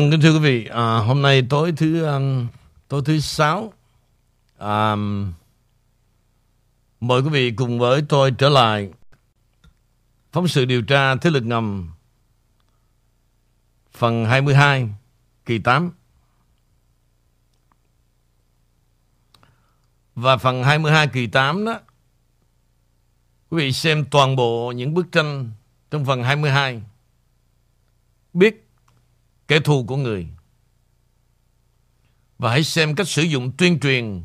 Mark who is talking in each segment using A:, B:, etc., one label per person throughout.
A: Vâng, kính thưa quý vị, à, hôm nay tối thứ um, tối thứ sáu, à, mời quý vị cùng với tôi trở lại phóng sự điều tra thế lực ngầm phần 22 kỳ 8 và phần 22 kỳ 8 đó quý vị xem toàn bộ những bức tranh trong phần 22 biết kẻ thù của người. Và hãy xem cách sử dụng tuyên truyền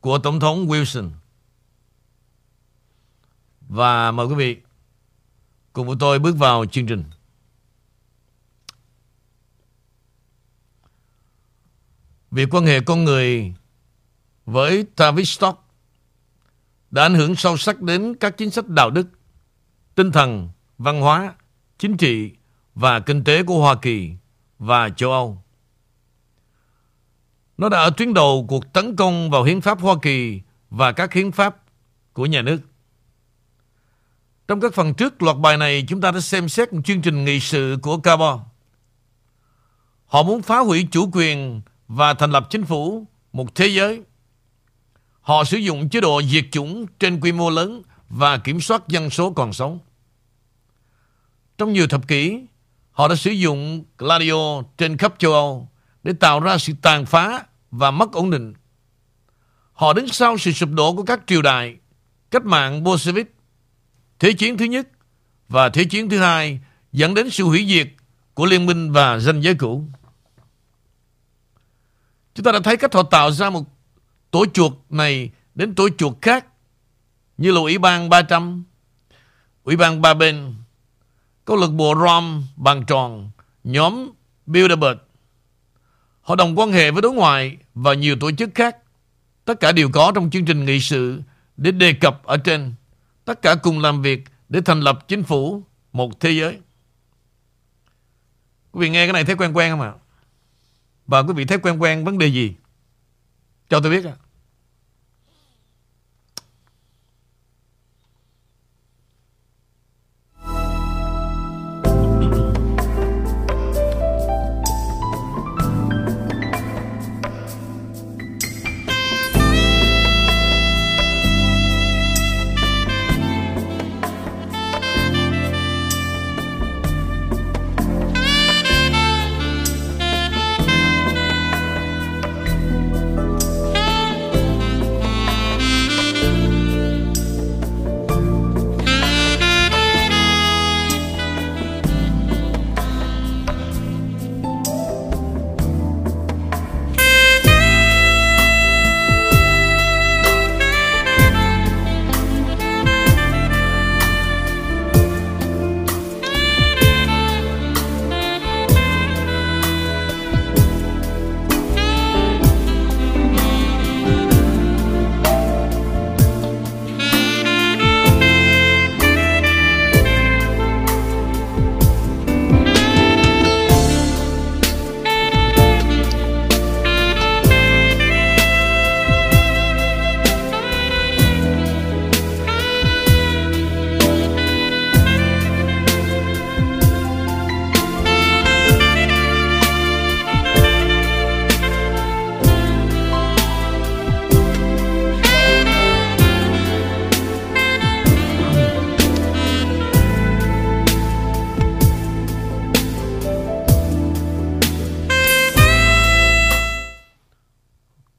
A: của Tổng thống Wilson. Và mời quý vị cùng với tôi bước vào chương trình. Việc quan hệ con người với Tavistock đã ảnh hưởng sâu sắc đến các chính sách đạo đức, tinh thần, văn hóa, chính trị và kinh tế của Hoa Kỳ và châu Âu. Nó đã ở tuyến đầu cuộc tấn công vào hiến pháp Hoa Kỳ và các hiến pháp của nhà nước. Trong các phần trước loạt bài này chúng ta đã xem xét một chương trình nghị sự của Cabo. Họ muốn phá hủy chủ quyền và thành lập chính phủ một thế giới. Họ sử dụng chế độ diệt chủng trên quy mô lớn và kiểm soát dân số còn sống. Trong nhiều thập kỷ, Họ đã sử dụng Gladio trên khắp châu Âu để tạo ra sự tàn phá và mất ổn định. Họ đứng sau sự sụp đổ của các triều đại, cách mạng Bolshevik, Thế chiến thứ nhất và Thế chiến thứ hai dẫn đến sự hủy diệt của liên minh và danh giới cũ. Chúng ta đã thấy cách họ tạo ra một tổ chuột này đến tổ chuột khác như là Ủy ban 300, Ủy ban ba bên câu lạc bộ Rom bàn tròn, nhóm Bilderberg. hội đồng quan hệ với đối ngoại và nhiều tổ chức khác. Tất cả đều có trong chương trình nghị sự để đề cập ở trên. Tất cả cùng làm việc để thành lập chính phủ một thế giới. Quý vị nghe cái này thấy quen quen không ạ? Và quý vị thấy quen quen vấn đề gì? Cho tôi biết ạ.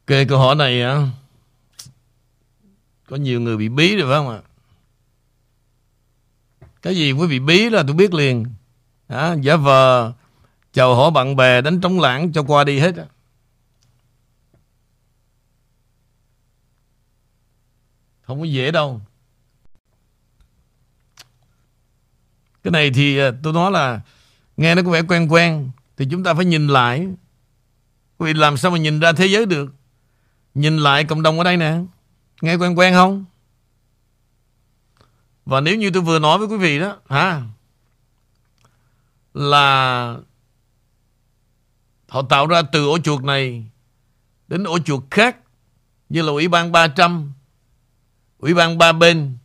A: Kê câu hỏi này á. Có nhiều người bị bí rồi phải không ạ? Cái gì quý vị bí là tôi biết liền. À, Giả vờ Chào hỏi bạn bè đánh trống lãng cho qua đi hết Không có dễ đâu. Cái này thì à, tôi nói là Nghe nó có vẻ quen quen Thì chúng ta phải nhìn lại. Vì làm sao mà nhìn ra thế giới được? Nhìn lại cộng đồng ở đây nè. Nghe quen quen không? Và nếu như tôi vừa nói với quý vị đó hả Là Họ tạo ra từ ổ chuột này Đến ổ chuột khác, Như là Ủy ban 300 Ủy ban ba bên,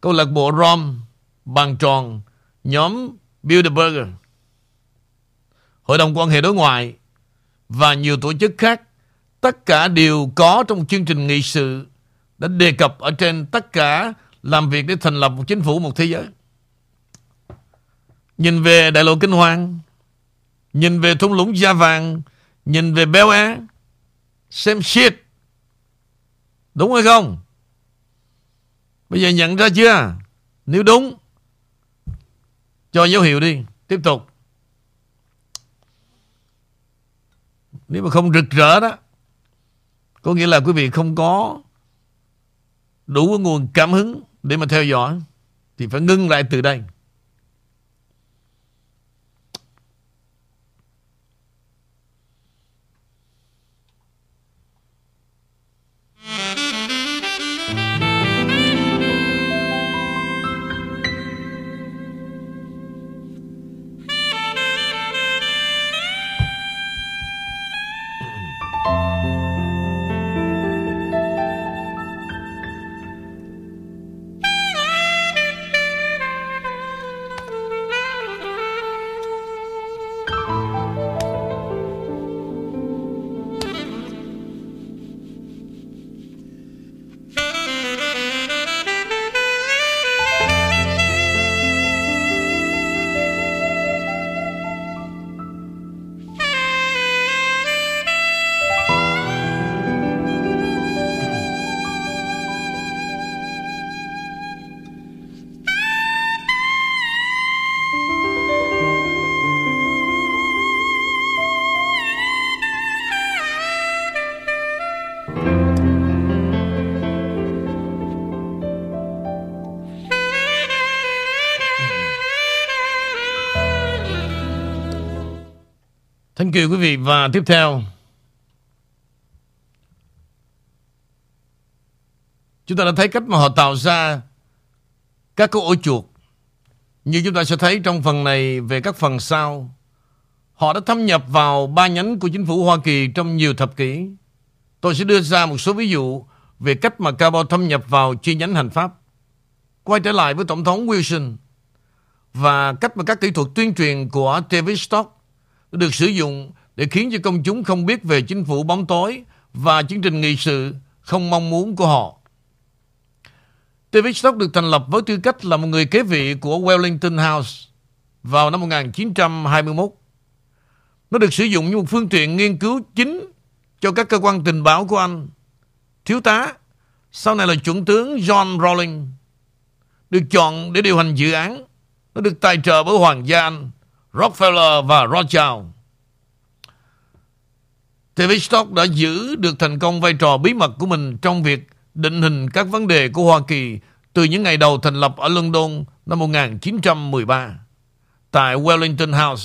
A: Câu lạc bộ Rom, Bàn tròn, Nhóm Bilderberger, Hội đồng quan hệ đối ngoại và nhiều tổ chức khác tất cả đều có trong chương trình nghị sự đã đề cập ở trên tất cả làm việc để thành lập một chính phủ một thế giới. Nhìn về đại lộ Kinh Hoàng, nhìn về thung lũng da vàng, nhìn về béo á, xem shit. Đúng hay không? Bây giờ nhận ra chưa? Nếu đúng, cho dấu hiệu đi. Tiếp tục. Nếu mà không rực rỡ đó, có nghĩa là quý vị không có đủ nguồn cảm hứng để mà theo dõi, thì phải ngưng lại từ đây. Kính you quý vị, và tiếp theo. Chúng ta đã thấy cách mà họ tạo ra các cái ổ chuột. Như chúng ta sẽ thấy trong phần này về các phần sau. Họ đã thâm nhập vào ba nhánh của chính phủ Hoa Kỳ trong nhiều thập kỷ. Tôi sẽ đưa ra một số ví dụ về cách mà Cabo thâm nhập vào chi nhánh hành pháp. Quay trở lại với Tổng thống Wilson Và cách mà các kỹ thuật tuyên truyền của David Stock được sử dụng để khiến cho công chúng không biết về chính phủ bóng tối và chương trình nghị sự không mong muốn của họ. David Stock được thành lập với tư cách là một người kế vị của Wellington House vào năm 1921. Nó được sử dụng như một phương tiện nghiên cứu chính cho các cơ quan tình báo của Anh. Thiếu tá, sau này là chuẩn tướng John Rawling, được chọn để điều hành dự án. Nó được tài trợ bởi Hoàng gia Anh Rockefeller và Rothschild. David Stock đã giữ được thành công vai trò bí mật của mình trong việc định hình các vấn đề của Hoa Kỳ từ những ngày đầu thành lập ở London năm 1913 tại Wellington House.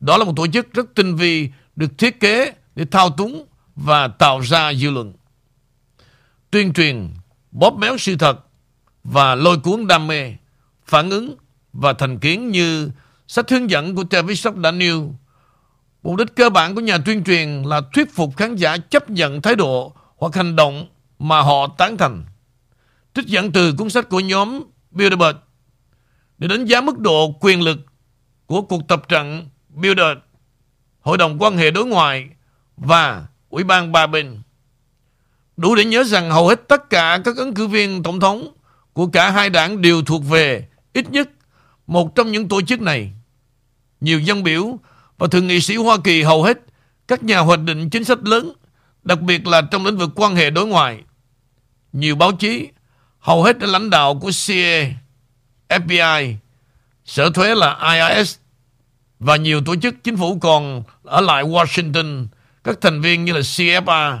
A: Đó là một tổ chức rất tinh vi được thiết kế để thao túng và tạo ra dư luận. Tuyên truyền, bóp méo sự thật và lôi cuốn đam mê, phản ứng và thành kiến như Sách hướng dẫn của David Stock đã nêu Mục đích cơ bản của nhà tuyên truyền là thuyết phục khán giả chấp nhận thái độ hoặc hành động mà họ tán thành. Trích dẫn từ cuốn sách của nhóm Bilderberg để đánh giá mức độ quyền lực của cuộc tập trận Bilderberg, Hội đồng quan hệ đối ngoại và Ủy ban ba bình Đủ để nhớ rằng hầu hết tất cả các ứng cử viên tổng thống của cả hai đảng đều thuộc về ít nhất một trong những tổ chức này. Nhiều dân biểu và thượng nghị sĩ Hoa Kỳ hầu hết các nhà hoạch định chính sách lớn, đặc biệt là trong lĩnh vực quan hệ đối ngoại. Nhiều báo chí, hầu hết là lãnh đạo của CIA, FBI, sở thuế là IRS và nhiều tổ chức chính phủ còn ở lại Washington, các thành viên như là CFA,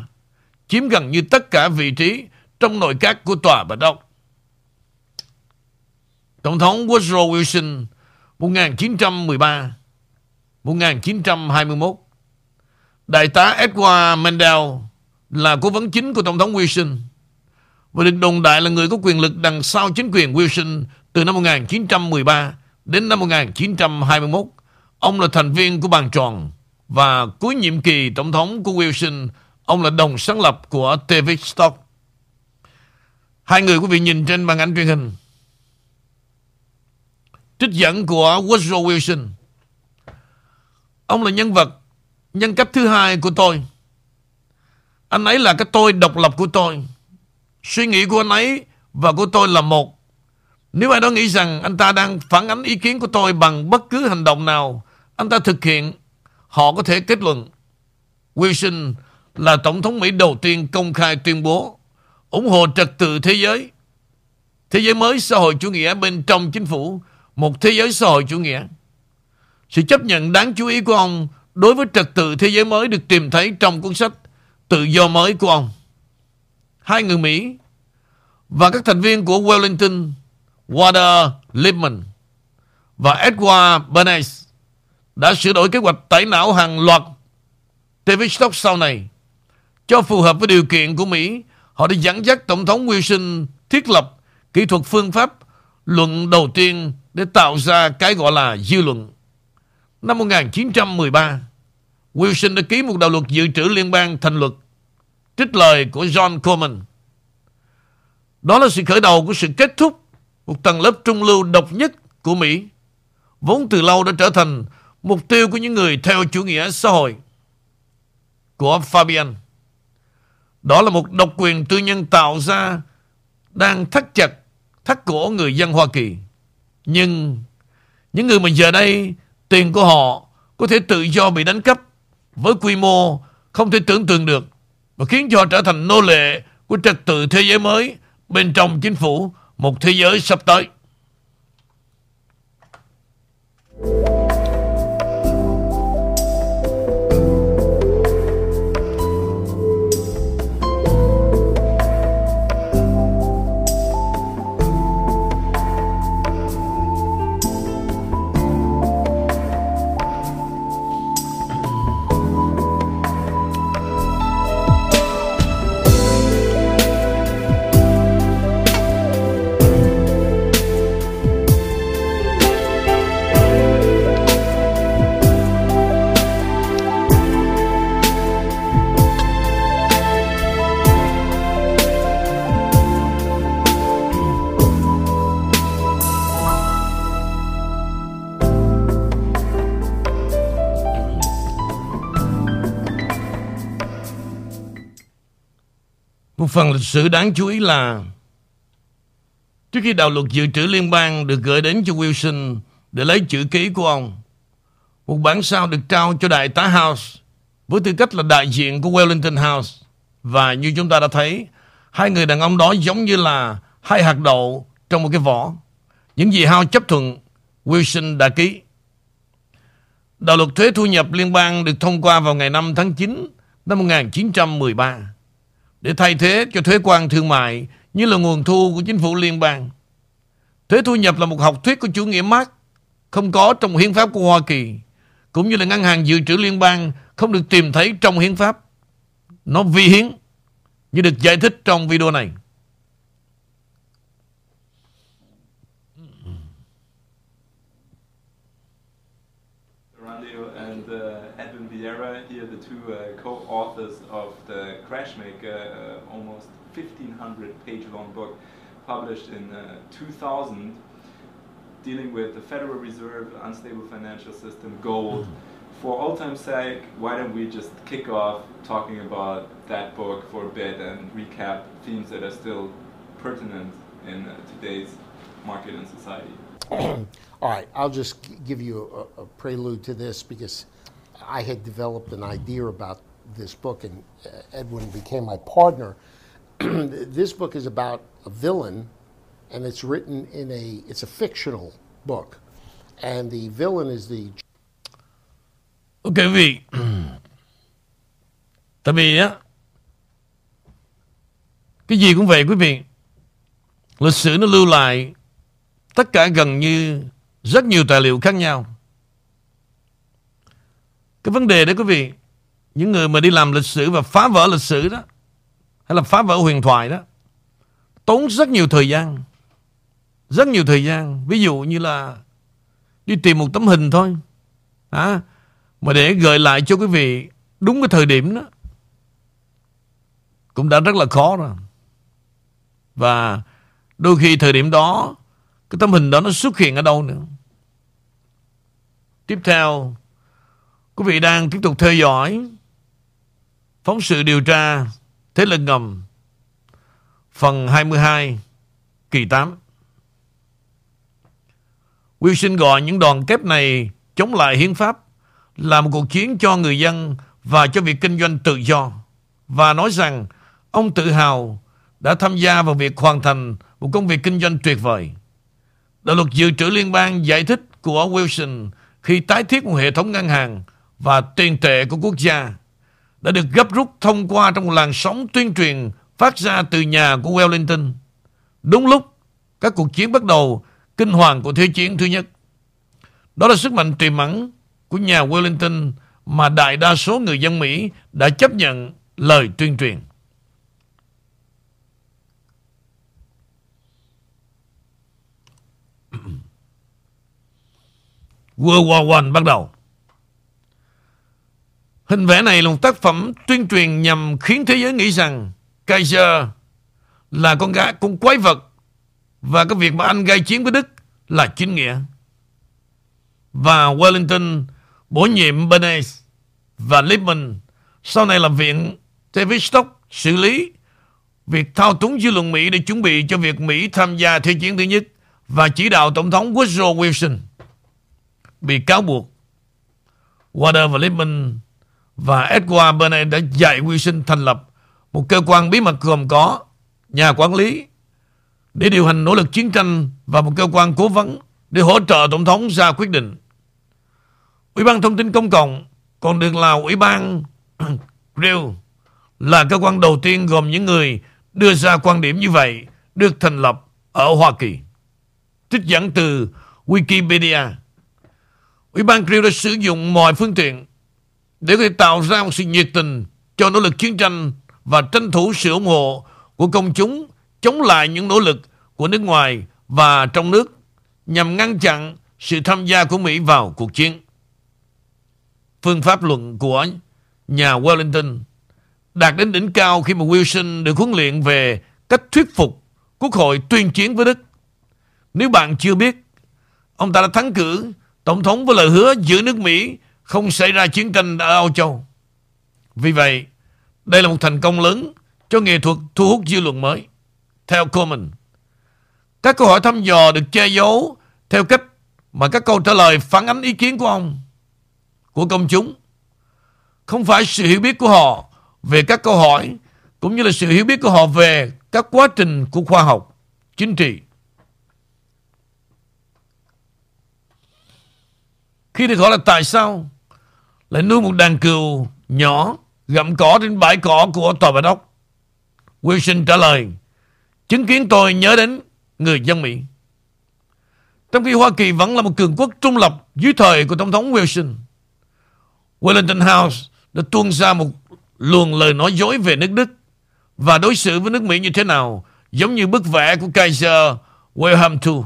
A: chiếm gần như tất cả vị trí trong nội các của tòa Bạch Ốc. Tổng thống Woodrow Wilson 1913 1921 Đại tá Edward Mandel là cố vấn chính của Tổng thống Wilson và được đồng đại là người có quyền lực đằng sau chính quyền Wilson từ năm 1913 đến năm 1921. Ông là thành viên của bàn tròn và cuối nhiệm kỳ tổng thống của Wilson, ông là đồng sáng lập của David Stock. Hai người quý vị nhìn trên màn ảnh truyền hình. Trích dẫn của Woodrow Wilson Ông là nhân vật Nhân cách thứ hai của tôi. Anh ấy là cái tôi độc lập của tôi. Suy nghĩ của anh ấy Và của tôi là một. Nếu ai đó nghĩ rằng Anh ta đang phản ánh ý kiến của tôi Bằng bất cứ hành động nào Anh ta thực hiện Họ có thể kết luận. Wilson là Tổng thống Mỹ đầu tiên công khai tuyên bố ủng hộ trật tự thế giới. Thế giới mới xã hội chủ nghĩa bên trong chính phủ, một thế giới xã hội chủ nghĩa. Sự chấp nhận đáng chú ý của ông đối với trật tự thế giới mới được tìm thấy trong cuốn sách Tự do mới của ông. Hai người Mỹ và các thành viên của Wellington, Walter Lippmann và Edward Bernays đã sửa đổi kế hoạch tẩy não hàng loạt TV stock sau này cho phù hợp với điều kiện của Mỹ Họ đã dẫn dắt Tổng thống Wilson thiết lập kỹ thuật phương pháp luận đầu tiên để tạo ra cái gọi là dư luận. Năm 1913, Wilson đã ký một đạo luật dự trữ liên bang thành luật trích lời của John Coleman. Đó là sự khởi đầu của sự kết thúc một tầng lớp trung lưu độc nhất của Mỹ, vốn từ lâu đã trở thành mục tiêu của những người theo chủ nghĩa xã hội của Fabian. Đó là một độc quyền tư nhân tạo ra đang thắt chặt, thắt cổ người dân Hoa Kỳ. Nhưng những người mà giờ đây tiền của họ có thể tự do bị đánh cắp với quy mô không thể tưởng tượng được và khiến cho họ trở thành nô lệ của trật tự thế giới mới bên trong chính phủ một thế giới sắp tới. Phần lịch sử đáng chú ý là trước khi đạo luật dự trữ liên bang được gửi đến cho Wilson để lấy chữ ký của ông, một bản sao được trao cho đại tá House với tư cách là đại diện của Wellington House. Và như chúng ta đã thấy, hai người đàn ông đó giống như là hai hạt đậu trong một cái vỏ. Những gì House chấp thuận, Wilson đã ký. Đạo luật thuế thu nhập liên bang được thông qua vào ngày 5 tháng 9 năm 1913 để thay thế cho thuế quan thương mại như là nguồn thu của chính phủ liên bang. Thuế thu nhập là một học thuyết của chủ nghĩa Marx, không có trong hiến pháp của Hoa Kỳ, cũng như là ngân hàng dự trữ liên bang không được tìm thấy trong hiến pháp. Nó vi hiến, như được giải thích trong video này.
B: Co-authors of the Crashmaker, uh, almost 1500 page long book published in uh, 2000 dealing with the Federal Reserve, unstable financial system, gold. Mm-hmm. For old time's sake, why don't we just kick off talking about that book for a bit and recap themes that are still pertinent in uh, today's market and society?
C: All right, I'll just give you a, a, prelude to this because I had developed an idea about this book, and uh, Edwin became my partner. this book is about a villain, and it's written in a it's a fictional book, and the villain is the.
A: Quý vị, tại vì á cái gì cũng vậy quý vị, lịch sử nó lưu lại tất cả gần như rất nhiều tài liệu khác nhau. Cái vấn đề đó quý vị những người mà đi làm lịch sử và phá vỡ lịch sử đó hay là phá vỡ huyền thoại đó tốn rất nhiều thời gian rất nhiều thời gian. Ví dụ như là đi tìm một tấm hình thôi à, mà để gợi lại cho quý vị đúng cái thời điểm đó cũng đã rất là khó rồi. Và đôi khi thời điểm đó cái tấm hình đó nó xuất hiện ở đâu nữa? Tiếp theo Quý vị đang tiếp tục theo dõi phóng sự điều tra Thế lực ngầm, phần 22 kỳ 8. Wilson gọi những đoàn kép này chống lại hiến pháp là một cuộc chiến cho người dân và cho việc kinh doanh tự do và nói rằng ông tự hào đã tham gia vào việc hoàn thành một công việc kinh doanh tuyệt vời. Đạo luật dự trữ liên bang giải thích của Wilson khi tái thiết một hệ thống ngân hàng và tiền tệ của quốc gia đã được gấp rút thông qua trong một làn sóng tuyên truyền phát ra từ nhà của Wellington. Đúng lúc, các cuộc chiến bắt đầu, kinh hoàng của Thế chiến thứ nhất. Đó là sức mạnh tiềm ẩn của nhà Wellington mà đại đa số người dân Mỹ đã chấp nhận lời tuyên truyền. World War One bắt đầu. Hình vẽ này là một tác phẩm tuyên truyền nhằm khiến thế giới nghĩ rằng Kaiser là con gái, con quái vật và cái việc mà anh gây chiến với Đức là chính nghĩa. Và Wellington bổ nhiệm Bernays và Lippmann sau này làm viện Tavistock xử lý việc thao túng dư luận Mỹ để chuẩn bị cho việc Mỹ tham gia Thế chiến thứ nhất và chỉ đạo Tổng thống Woodrow Wilson bị cáo buộc. Water và Lippmann và Edward Bernays đã dạy Wilson thành lập một cơ quan bí mật gồm có nhà quản lý để điều hành nỗ lực chiến tranh và một cơ quan cố vấn để hỗ trợ Tổng thống ra quyết định. Ủy ban Thông tin Công cộng còn được là Ủy ban Grill là cơ quan đầu tiên gồm những người đưa ra quan điểm như vậy được thành lập ở Hoa Kỳ. Trích dẫn từ Wikipedia. Ủy ban Grill đã sử dụng mọi phương tiện để có thể tạo ra một sự nhiệt tình cho nỗ lực chiến tranh và tranh thủ sự ủng hộ của công chúng chống lại những nỗ lực của nước ngoài và trong nước nhằm ngăn chặn sự tham gia của Mỹ vào cuộc chiến. Phương pháp luận của nhà Wellington đạt đến đỉnh cao khi mà Wilson được huấn luyện về cách thuyết phục Quốc hội tuyên chiến với Đức. Nếu bạn chưa biết, ông ta đã thắng cử Tổng thống với lời hứa giữ nước Mỹ không xảy ra chiến tranh ở Âu Châu. Vì vậy, đây là một thành công lớn cho nghệ thuật thu hút dư luận mới. Theo Coleman, các câu hỏi thăm dò được che giấu theo cách mà các câu trả lời phản ánh ý kiến của ông, của công chúng. Không phải sự hiểu biết của họ về các câu hỏi, cũng như là sự hiểu biết của họ về các quá trình của khoa học, chính trị. Khi được hỏi là tại sao lại nuôi một đàn cừu nhỏ gặm cỏ trên bãi cỏ của tòa bạch ốc. Wilson trả lời, chứng kiến tôi nhớ đến người dân Mỹ. Trong khi Hoa Kỳ vẫn là một cường quốc trung lập dưới thời của Tổng thống Wilson, Wellington House đã tuôn ra một luồng lời nói dối về nước Đức và đối xử với nước Mỹ như thế nào, giống như bức vẽ của Kaiser Wilhelm II.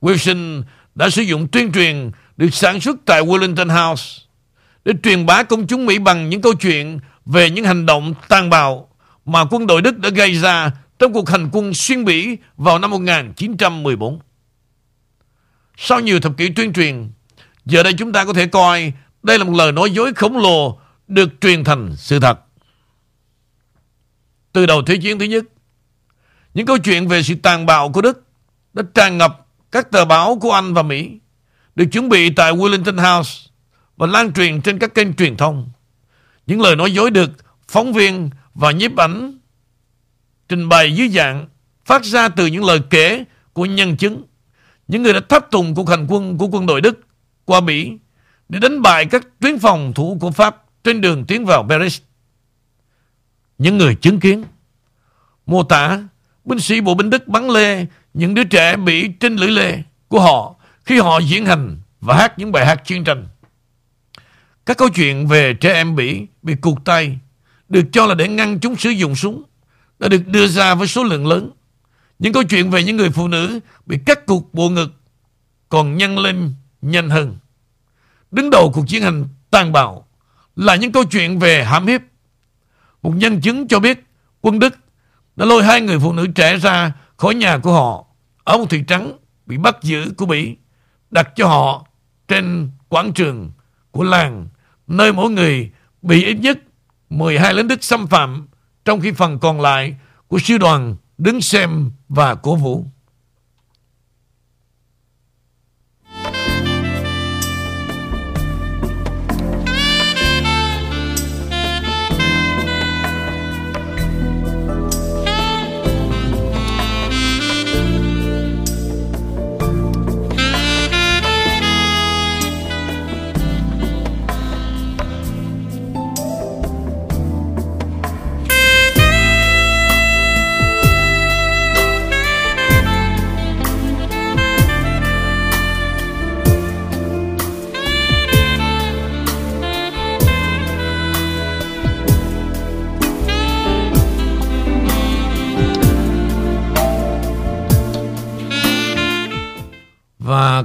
A: Wilson đã sử dụng tuyên truyền được sản xuất tại Wellington House để truyền bá công chúng Mỹ bằng những câu chuyện về những hành động tàn bạo mà quân đội Đức đã gây ra trong cuộc hành quân xuyên Bỉ vào năm 1914. Sau nhiều thập kỷ tuyên truyền, giờ đây chúng ta có thể coi đây là một lời nói dối khổng lồ được truyền thành sự thật. Từ đầu Thế chiến thứ nhất, những câu chuyện về sự tàn bạo của Đức đã tràn ngập các tờ báo của Anh và Mỹ, được chuẩn bị tại Wellington House và lan truyền trên các kênh truyền thông. Những lời nói dối được phóng viên và nhiếp ảnh trình bày dưới dạng phát ra từ những lời kể của nhân chứng, những người đã tháp tùng cuộc hành quân của quân đội Đức qua Bỉ để đánh bại các tuyến phòng thủ của Pháp trên đường tiến vào Paris. Những người chứng kiến mô tả binh sĩ bộ binh Đức bắn lê những đứa trẻ bị trên lưỡi lê của họ khi họ diễn hành và hát những bài hát chiến tranh. Các câu chuyện về trẻ em Bỉ bị cụt tay, được cho là để ngăn chúng sử dụng súng, đã được đưa ra với số lượng lớn. Những câu chuyện về những người phụ nữ bị cắt cụt bộ ngực còn nhân lên nhanh hơn. Đứng đầu cuộc chiến hành tàn bạo là những câu chuyện về hãm hiếp. Một nhân chứng cho biết quân Đức đã lôi hai người phụ nữ trẻ ra khỏi nhà của họ ở một thị trấn bị bắt giữ của Bỉ đặt cho họ trên quảng trường của làng, nơi mỗi người bị ít nhất 12 lính Đức xâm phạm, trong khi phần còn lại của sư đoàn đứng xem và cổ vũ.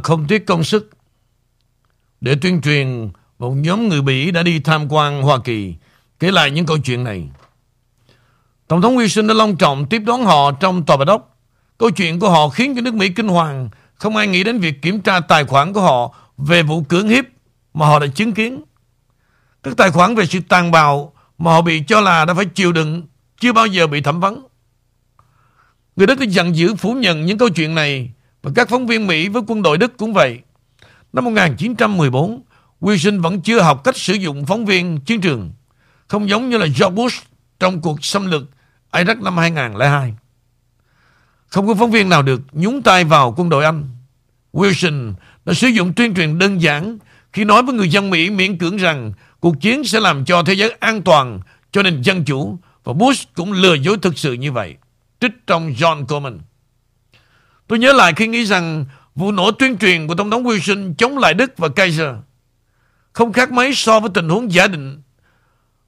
A: Không tiếc công sức để tuyên truyền, một nhóm người Mỹ đã đi tham quan Hoa Kỳ kể lại những câu chuyện này. Tổng thống Wilson đã long trọng tiếp đón họ trong tòa bạch ốc. Câu chuyện của họ khiến cho nước Mỹ kinh hoàng. Không ai nghĩ đến việc kiểm tra tài khoản của họ về vụ cưỡng hiếp mà họ đã chứng kiến. Các tài khoản về sự tàn bạo mà họ bị cho là đã phải chịu đựng, chưa bao giờ bị thẩm vấn. Người Đức đã giận dữ phủ nhận những câu chuyện này và các phóng viên Mỹ với quân đội Đức cũng vậy. Năm 1914, Wilson vẫn chưa học cách sử dụng phóng viên chiến trường, không giống như là George Bush trong cuộc xâm lược Iraq năm 2002. Không có phóng viên nào được nhúng tay vào quân đội Anh. Wilson đã sử dụng tuyên truyền đơn giản khi nói với người dân Mỹ miễn cưỡng rằng cuộc chiến sẽ làm cho thế giới an toàn cho nền dân chủ và Bush cũng lừa dối thực sự như vậy. Trích trong John Coleman. Tôi nhớ lại khi nghĩ rằng vụ nổ tuyên truyền của Tổng thống Wilson chống lại Đức và Kaiser không khác mấy so với tình huống giả định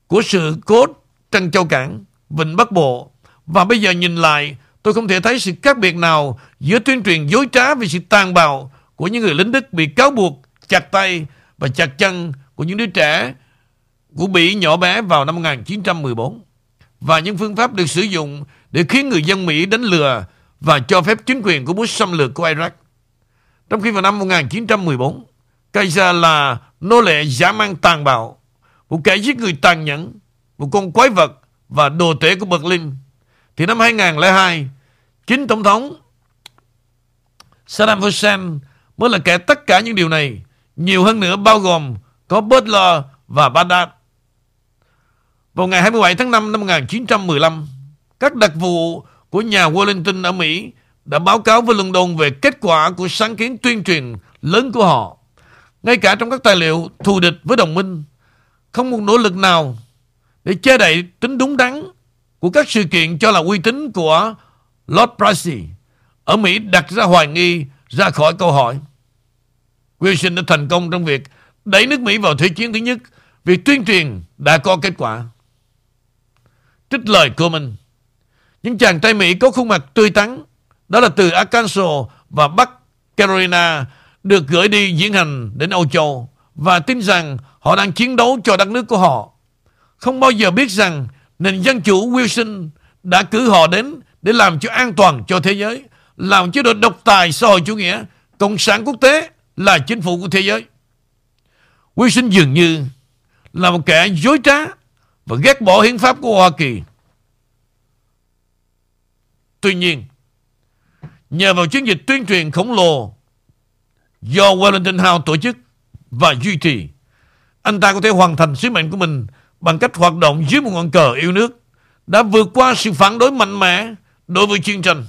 A: của sự cố Trăng Châu Cảng, Vịnh Bắc Bộ. Và bây giờ nhìn lại, tôi không thể thấy sự khác biệt nào giữa tuyên truyền dối trá về sự tàn bạo của những người lính Đức bị cáo buộc chặt tay và chặt chân của những đứa trẻ của Bỉ nhỏ bé vào năm 1914 và những phương pháp được sử dụng để khiến người dân Mỹ đánh lừa và cho phép chính quyền của Bush xâm lược của Iraq. Trong khi vào năm 1914, Kaiser là nô lệ giả mang tàn bạo, một kẻ giết người tàn nhẫn, một con quái vật và đồ tể của Berlin. Thì năm 2002, chính Tổng thống Saddam Hussein mới là kẻ tất cả những điều này, nhiều hơn nữa bao gồm có Butler và Baghdad. Vào ngày 27 tháng 5 năm 1915, các đặc vụ của nhà Wellington ở Mỹ đã báo cáo với London về kết quả của sáng kiến tuyên truyền lớn của họ. Ngay cả trong các tài liệu thù địch với đồng minh, không một nỗ lực nào để che đậy tính đúng đắn của các sự kiện cho là uy tín của Lord Pricey ở Mỹ đặt ra hoài nghi ra khỏi câu hỏi. Wilson đã thành công trong việc đẩy nước Mỹ vào Thế chiến thứ nhất. vì tuyên truyền đã có kết quả. Trích lời Coleman. Những chàng trai Mỹ có khuôn mặt tươi tắn, đó là từ Arkansas và Bắc Carolina, được gửi đi diễn hành đến Âu Châu và tin rằng họ đang chiến đấu cho đất nước của họ. Không bao giờ biết rằng nền dân chủ Wilson đã cử họ đến để làm cho an toàn cho thế giới, làm chế độ độc tài xã hội chủ nghĩa, cộng sản quốc tế là chính phủ của thế giới. Wilson dường như là một kẻ dối trá và ghét bỏ hiến pháp của Hoa Kỳ. Tuy nhiên, nhờ vào chiến dịch tuyên truyền khổng lồ do Wellington House tổ chức và duy trì, anh ta có thể hoàn thành sứ mệnh của mình bằng cách hoạt động dưới một ngọn cờ yêu nước, đã vượt qua sự phản đối mạnh mẽ đối với chiến tranh.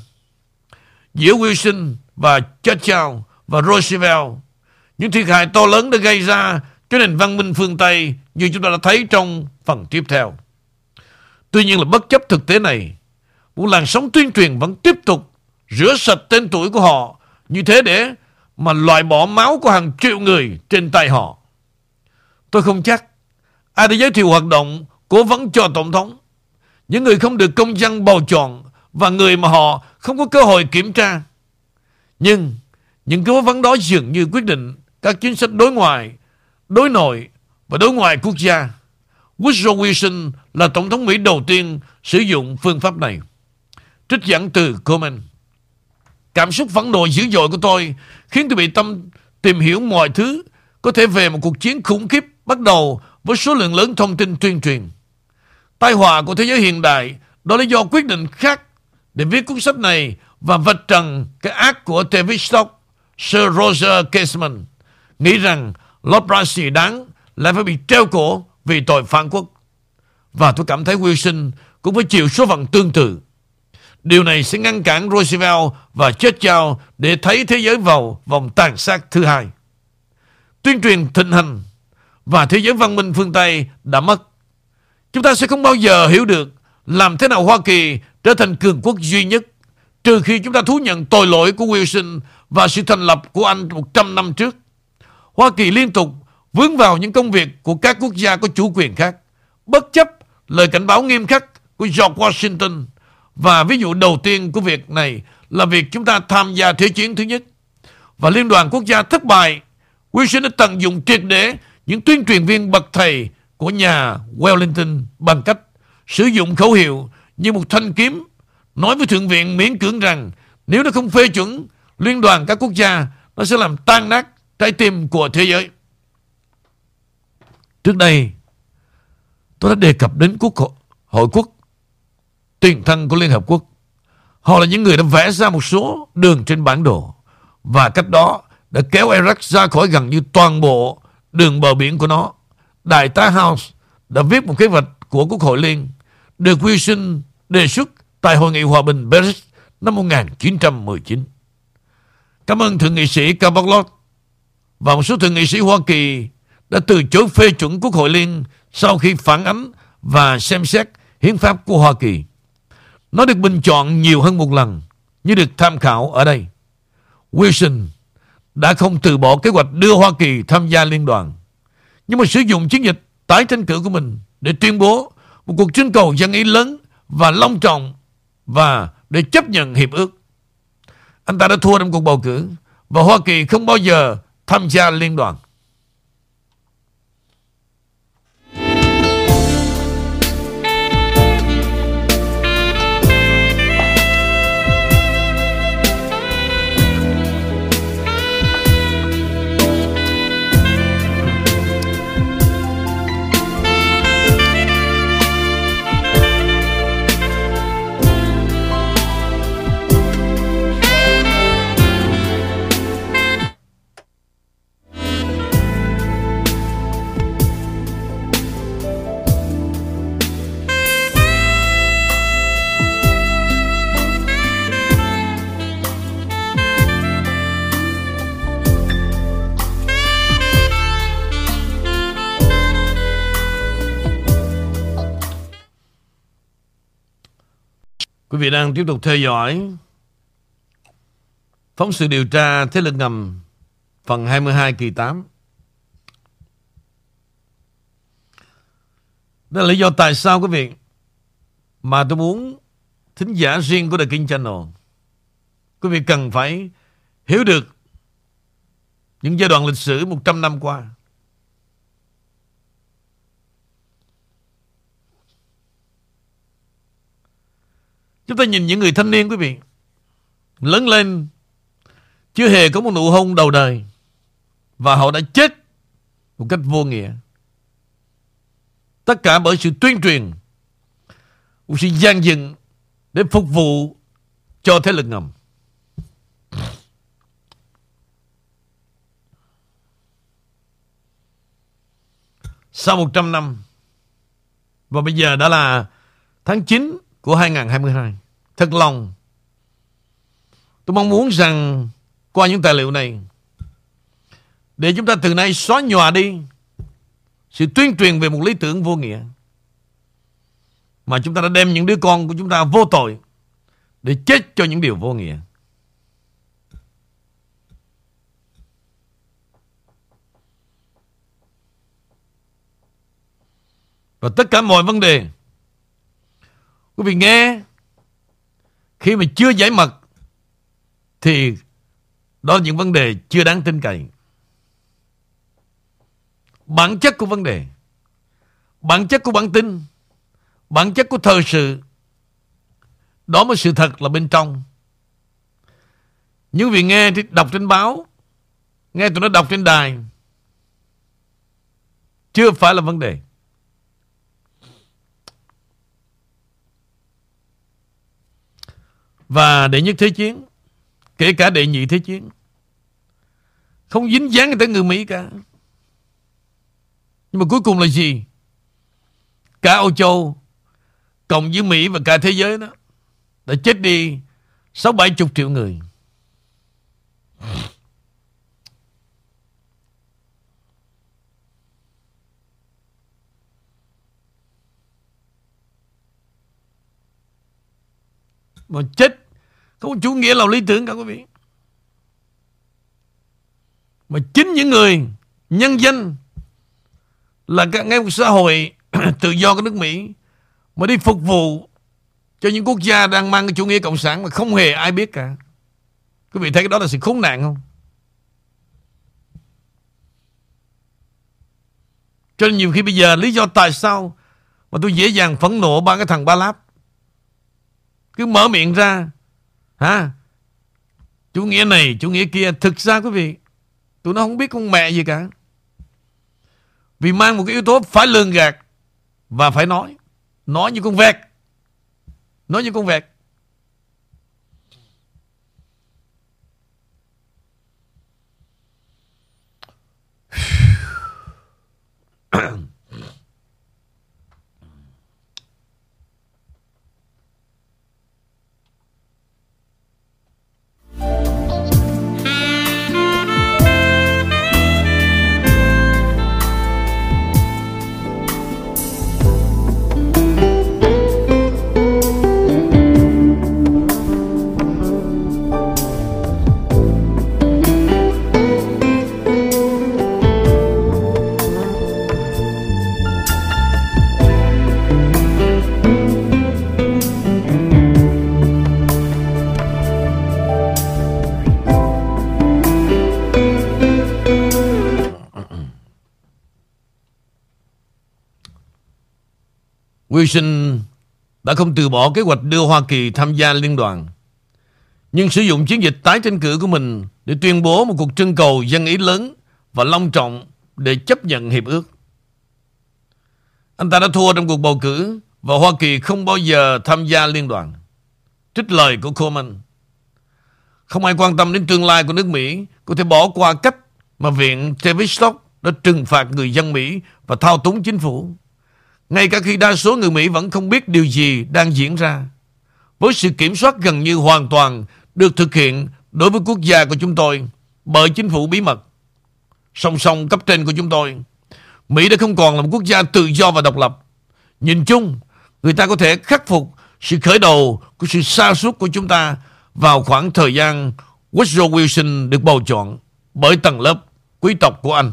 A: Giữa Wilson và Churchill và Roosevelt, những thiệt hại to lớn đã gây ra cho nền văn minh phương Tây như chúng ta đã thấy trong phần tiếp theo. Tuy nhiên là bất chấp thực tế này, một làn sóng tuyên truyền vẫn tiếp tục rửa sạch tên tuổi của họ như thế để mà loại bỏ máu của hàng triệu người trên tay họ. Tôi không chắc ai đã giới thiệu hoạt động cố vấn cho Tổng thống. Những người không được công dân bầu chọn và người mà họ không có cơ hội kiểm tra. Nhưng những cố vấn đó dường như quyết định các chính sách đối ngoại, đối nội và đối ngoại quốc gia. Woodrow Wilson là Tổng thống Mỹ đầu tiên sử dụng phương pháp này. Trích dẫn từ comment Cảm xúc phẫn nộ dữ dội của tôi khiến tôi bị tâm tìm hiểu mọi thứ có thể về một cuộc chiến khủng khiếp bắt đầu với số lượng lớn thông tin tuyên truyền. Tai họa của thế giới hiện đại đó là do quyết định khác để viết cuốn sách này và vạch trần cái ác của Tavistock, Sir Roger Casement, nghĩ rằng Lord Brassey đáng lại phải bị treo cổ vì tội phản quốc. Và tôi cảm thấy Wilson cũng phải chịu số phận tương tự. Điều này sẽ ngăn cản Roosevelt và Churchill để thấy thế giới vào vòng tàn sát thứ hai. Tuyên truyền thịnh hành và thế giới văn minh phương Tây đã mất. Chúng ta sẽ không bao giờ hiểu được làm thế nào Hoa Kỳ trở thành cường quốc duy nhất trừ khi chúng ta thú nhận tội lỗi của Wilson và sự thành lập của Anh 100 năm trước. Hoa Kỳ liên tục vướng vào những công việc của các quốc gia có chủ quyền khác, bất chấp lời cảnh báo nghiêm khắc của George Washington. Và ví dụ đầu tiên của việc này là việc chúng ta tham gia Thế chiến thứ nhất. Và Liên đoàn Quốc gia thất bại, Wilson đã tận dụng triệt để những tuyên truyền viên bậc thầy của nhà Wellington bằng cách sử dụng khẩu hiệu như một thanh kiếm nói với Thượng viện miễn cưỡng rằng nếu nó không phê chuẩn liên đoàn các quốc gia, nó sẽ làm tan nát trái tim của thế giới. Trước đây, tôi đã đề cập đến Quốc hội quốc Tuyển thân của Liên Hợp Quốc. Họ là những người đã vẽ ra một số đường trên bản đồ và cách đó đã kéo Iraq ra khỏi gần như toàn bộ đường bờ biển của nó. Đại tá House đã viết một kế hoạch của Quốc hội Liên được Wilson đề xuất tại Hội nghị Hòa bình Paris năm 1919. Cảm ơn Thượng nghị sĩ Cavallot và một số thượng nghị sĩ Hoa Kỳ đã từ chối phê chuẩn Quốc hội Liên sau khi phản ánh và xem xét hiến pháp của Hoa Kỳ. Nó được bình chọn nhiều hơn một lần, như được tham khảo ở đây. Wilson đã không từ bỏ kế hoạch đưa Hoa Kỳ tham gia liên đoàn, nhưng mà sử dụng chiến dịch tái tranh cử của mình để tuyên bố một cuộc trưng cầu dân ý lớn và long trọng và để chấp nhận hiệp ước. Anh ta đã thua trong cuộc bầu cử và Hoa Kỳ không bao giờ tham gia liên đoàn. Vị đang tiếp tục theo dõi phóng sự điều tra thế lực ngầm phần 22 kỳ 8. Đó là lý do tại sao quý vị, mà tôi muốn thính giả riêng của The King Channel, quý vị cần phải hiểu được những giai đoạn lịch sử 100 năm qua. Chúng ta nhìn những người thanh niên, quý vị. Lớn lên, Chưa hề có một nụ hôn đầu đời. Và họ đã chết Một cách vô nghĩa. Tất cả bởi sự tuyên truyền, Một sự gian dựng Để phục vụ cho thế lực ngầm. Sau 100 năm, Và bây giờ đã là tháng 9 của 2022. Thật lòng, tôi mong muốn rằng qua những tài liệu này, để chúng ta từ nay xóa nhòa đi sự tuyên truyền về một lý tưởng vô nghĩa. Mà chúng ta đã đem những đứa con của chúng ta vô tội để chết cho những điều vô nghĩa. Và tất cả mọi vấn đề Quý vị nghe. Khi mà chưa giải mật, Thì Đó là những vấn đề chưa đáng tin cậy. Bản chất của vấn đề, Bản chất của bản tin, Bản chất của thời sự, Đó mới sự thật là bên trong. Những vị nghe thì đọc trên báo, Nghe tụi nó đọc trên đài, chưa phải là vấn đề. Và đệ nhất thế chiến, kể cả đệ nhị thế chiến, không dính dáng tới người Mỹ cả. Nhưng mà cuối cùng là gì? Cả Âu Châu, cộng với Mỹ và cả thế giới đó, đã chết đi sáu bảy chục triệu người. Mà chết. Không chủ nghĩa là lý tưởng cả quý vị. Mà chính những người Nhân dân Là các ngay một xã hội Tự do của nước Mỹ Mà đi phục vụ Cho những quốc gia đang mang cái chủ nghĩa cộng sản Mà không hề ai biết cả. Quý vị thấy cái đó là sự khốn nạn không? Cho nên nhiều khi bây giờ lý do tại sao mà tôi dễ dàng phẫn nộ ba cái thằng Ba Láp? Cứ mở miệng ra. Hả? Chủ nghĩa này chủ nghĩa kia, thực ra quý vị, tụi nó không biết con mẹ gì cả. Vì mang một cái yếu tố phải lường gạt và phải nói. Nói như con vẹt. Nói như con vẹt. Wilson đã không từ bỏ kế hoạch đưa Hoa Kỳ tham gia liên đoàn, nhưng sử dụng chiến dịch tái tranh cử của mình để tuyên bố một cuộc trưng cầu dân ý lớn và long trọng để chấp nhận hiệp ước. Anh ta đã thua trong cuộc bầu cử và Hoa Kỳ không bao giờ tham gia liên đoàn. Trích lời của Coleman. Không ai quan tâm đến tương lai của nước Mỹ có thể bỏ qua cách mà Viện Tavistock đã trừng phạt người dân Mỹ và thao túng chính phủ. Ngay cả khi đa số người Mỹ vẫn không biết điều gì đang diễn ra. Với sự kiểm soát gần như hoàn toàn được thực hiện đối với quốc gia của chúng tôi bởi chính phủ bí mật. Song song cấp trên của chúng tôi, Mỹ đã không còn là một quốc gia tự do và độc lập. Nhìn chung, người ta có thể khắc phục sự khởi đầu của sự sa sút của chúng ta vào khoảng thời gian Woodrow Wilson được bầu chọn bởi tầng lớp quý tộc của Anh.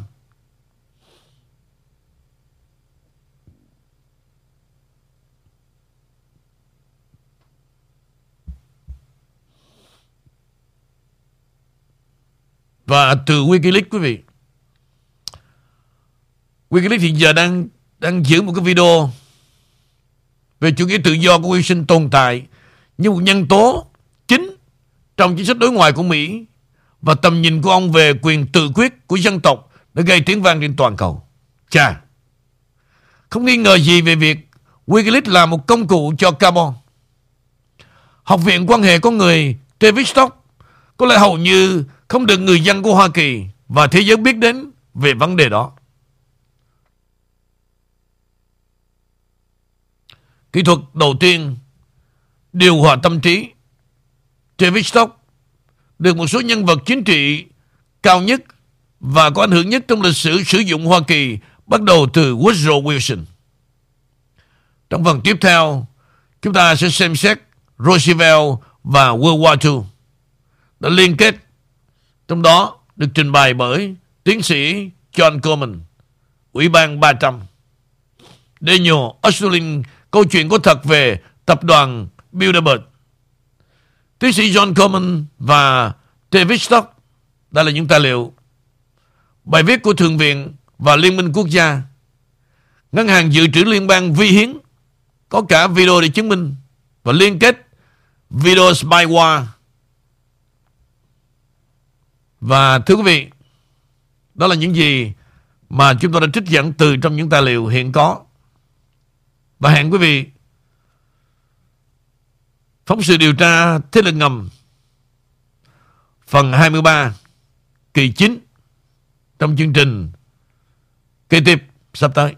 A: Và từ Wikileaks quý vị Wikileaks hiện giờ đang đang giữ một cái video về chủ nghĩa tự do của Wilson tồn tại như một nhân tố chính trong chính sách đối ngoại của Mỹ và tầm nhìn của ông về quyền tự quyết của dân tộc đã gây tiếng vang trên toàn cầu. Chà, không nghi ngờ gì về việc Wikileaks là một công cụ cho carbon. Học viện quan hệ con người David Stock có lẽ hầu như không được người dân của Hoa Kỳ và thế giới biết đến về vấn đề đó. Kỹ thuật đầu tiên điều hòa tâm trí Travis Stock được một số nhân vật chính trị cao nhất và có ảnh hưởng nhất trong lịch sử sử dụng Hoa Kỳ bắt đầu từ Woodrow Wilson. Trong phần tiếp theo, chúng ta sẽ xem xét Roosevelt và World War II đã liên kết trong đó được trình bày bởi tiến sĩ John Coleman, Ủy ban 300. Daniel Osterling, câu chuyện có thật về tập đoàn Bilderberg. Tiến sĩ John Coleman và David Stock, đây là những tài liệu. Bài viết của Thượng viện và Liên minh Quốc gia. Ngân hàng dự trữ liên bang vi hiến có cả video để chứng minh và liên kết video spyware và thưa quý vị, đó là những gì mà chúng tôi đã trích dẫn từ trong những tài liệu hiện có. Và hẹn quý vị phóng sự điều tra thế lực ngầm phần 23 kỳ 9 trong chương trình kế tiếp sắp tới.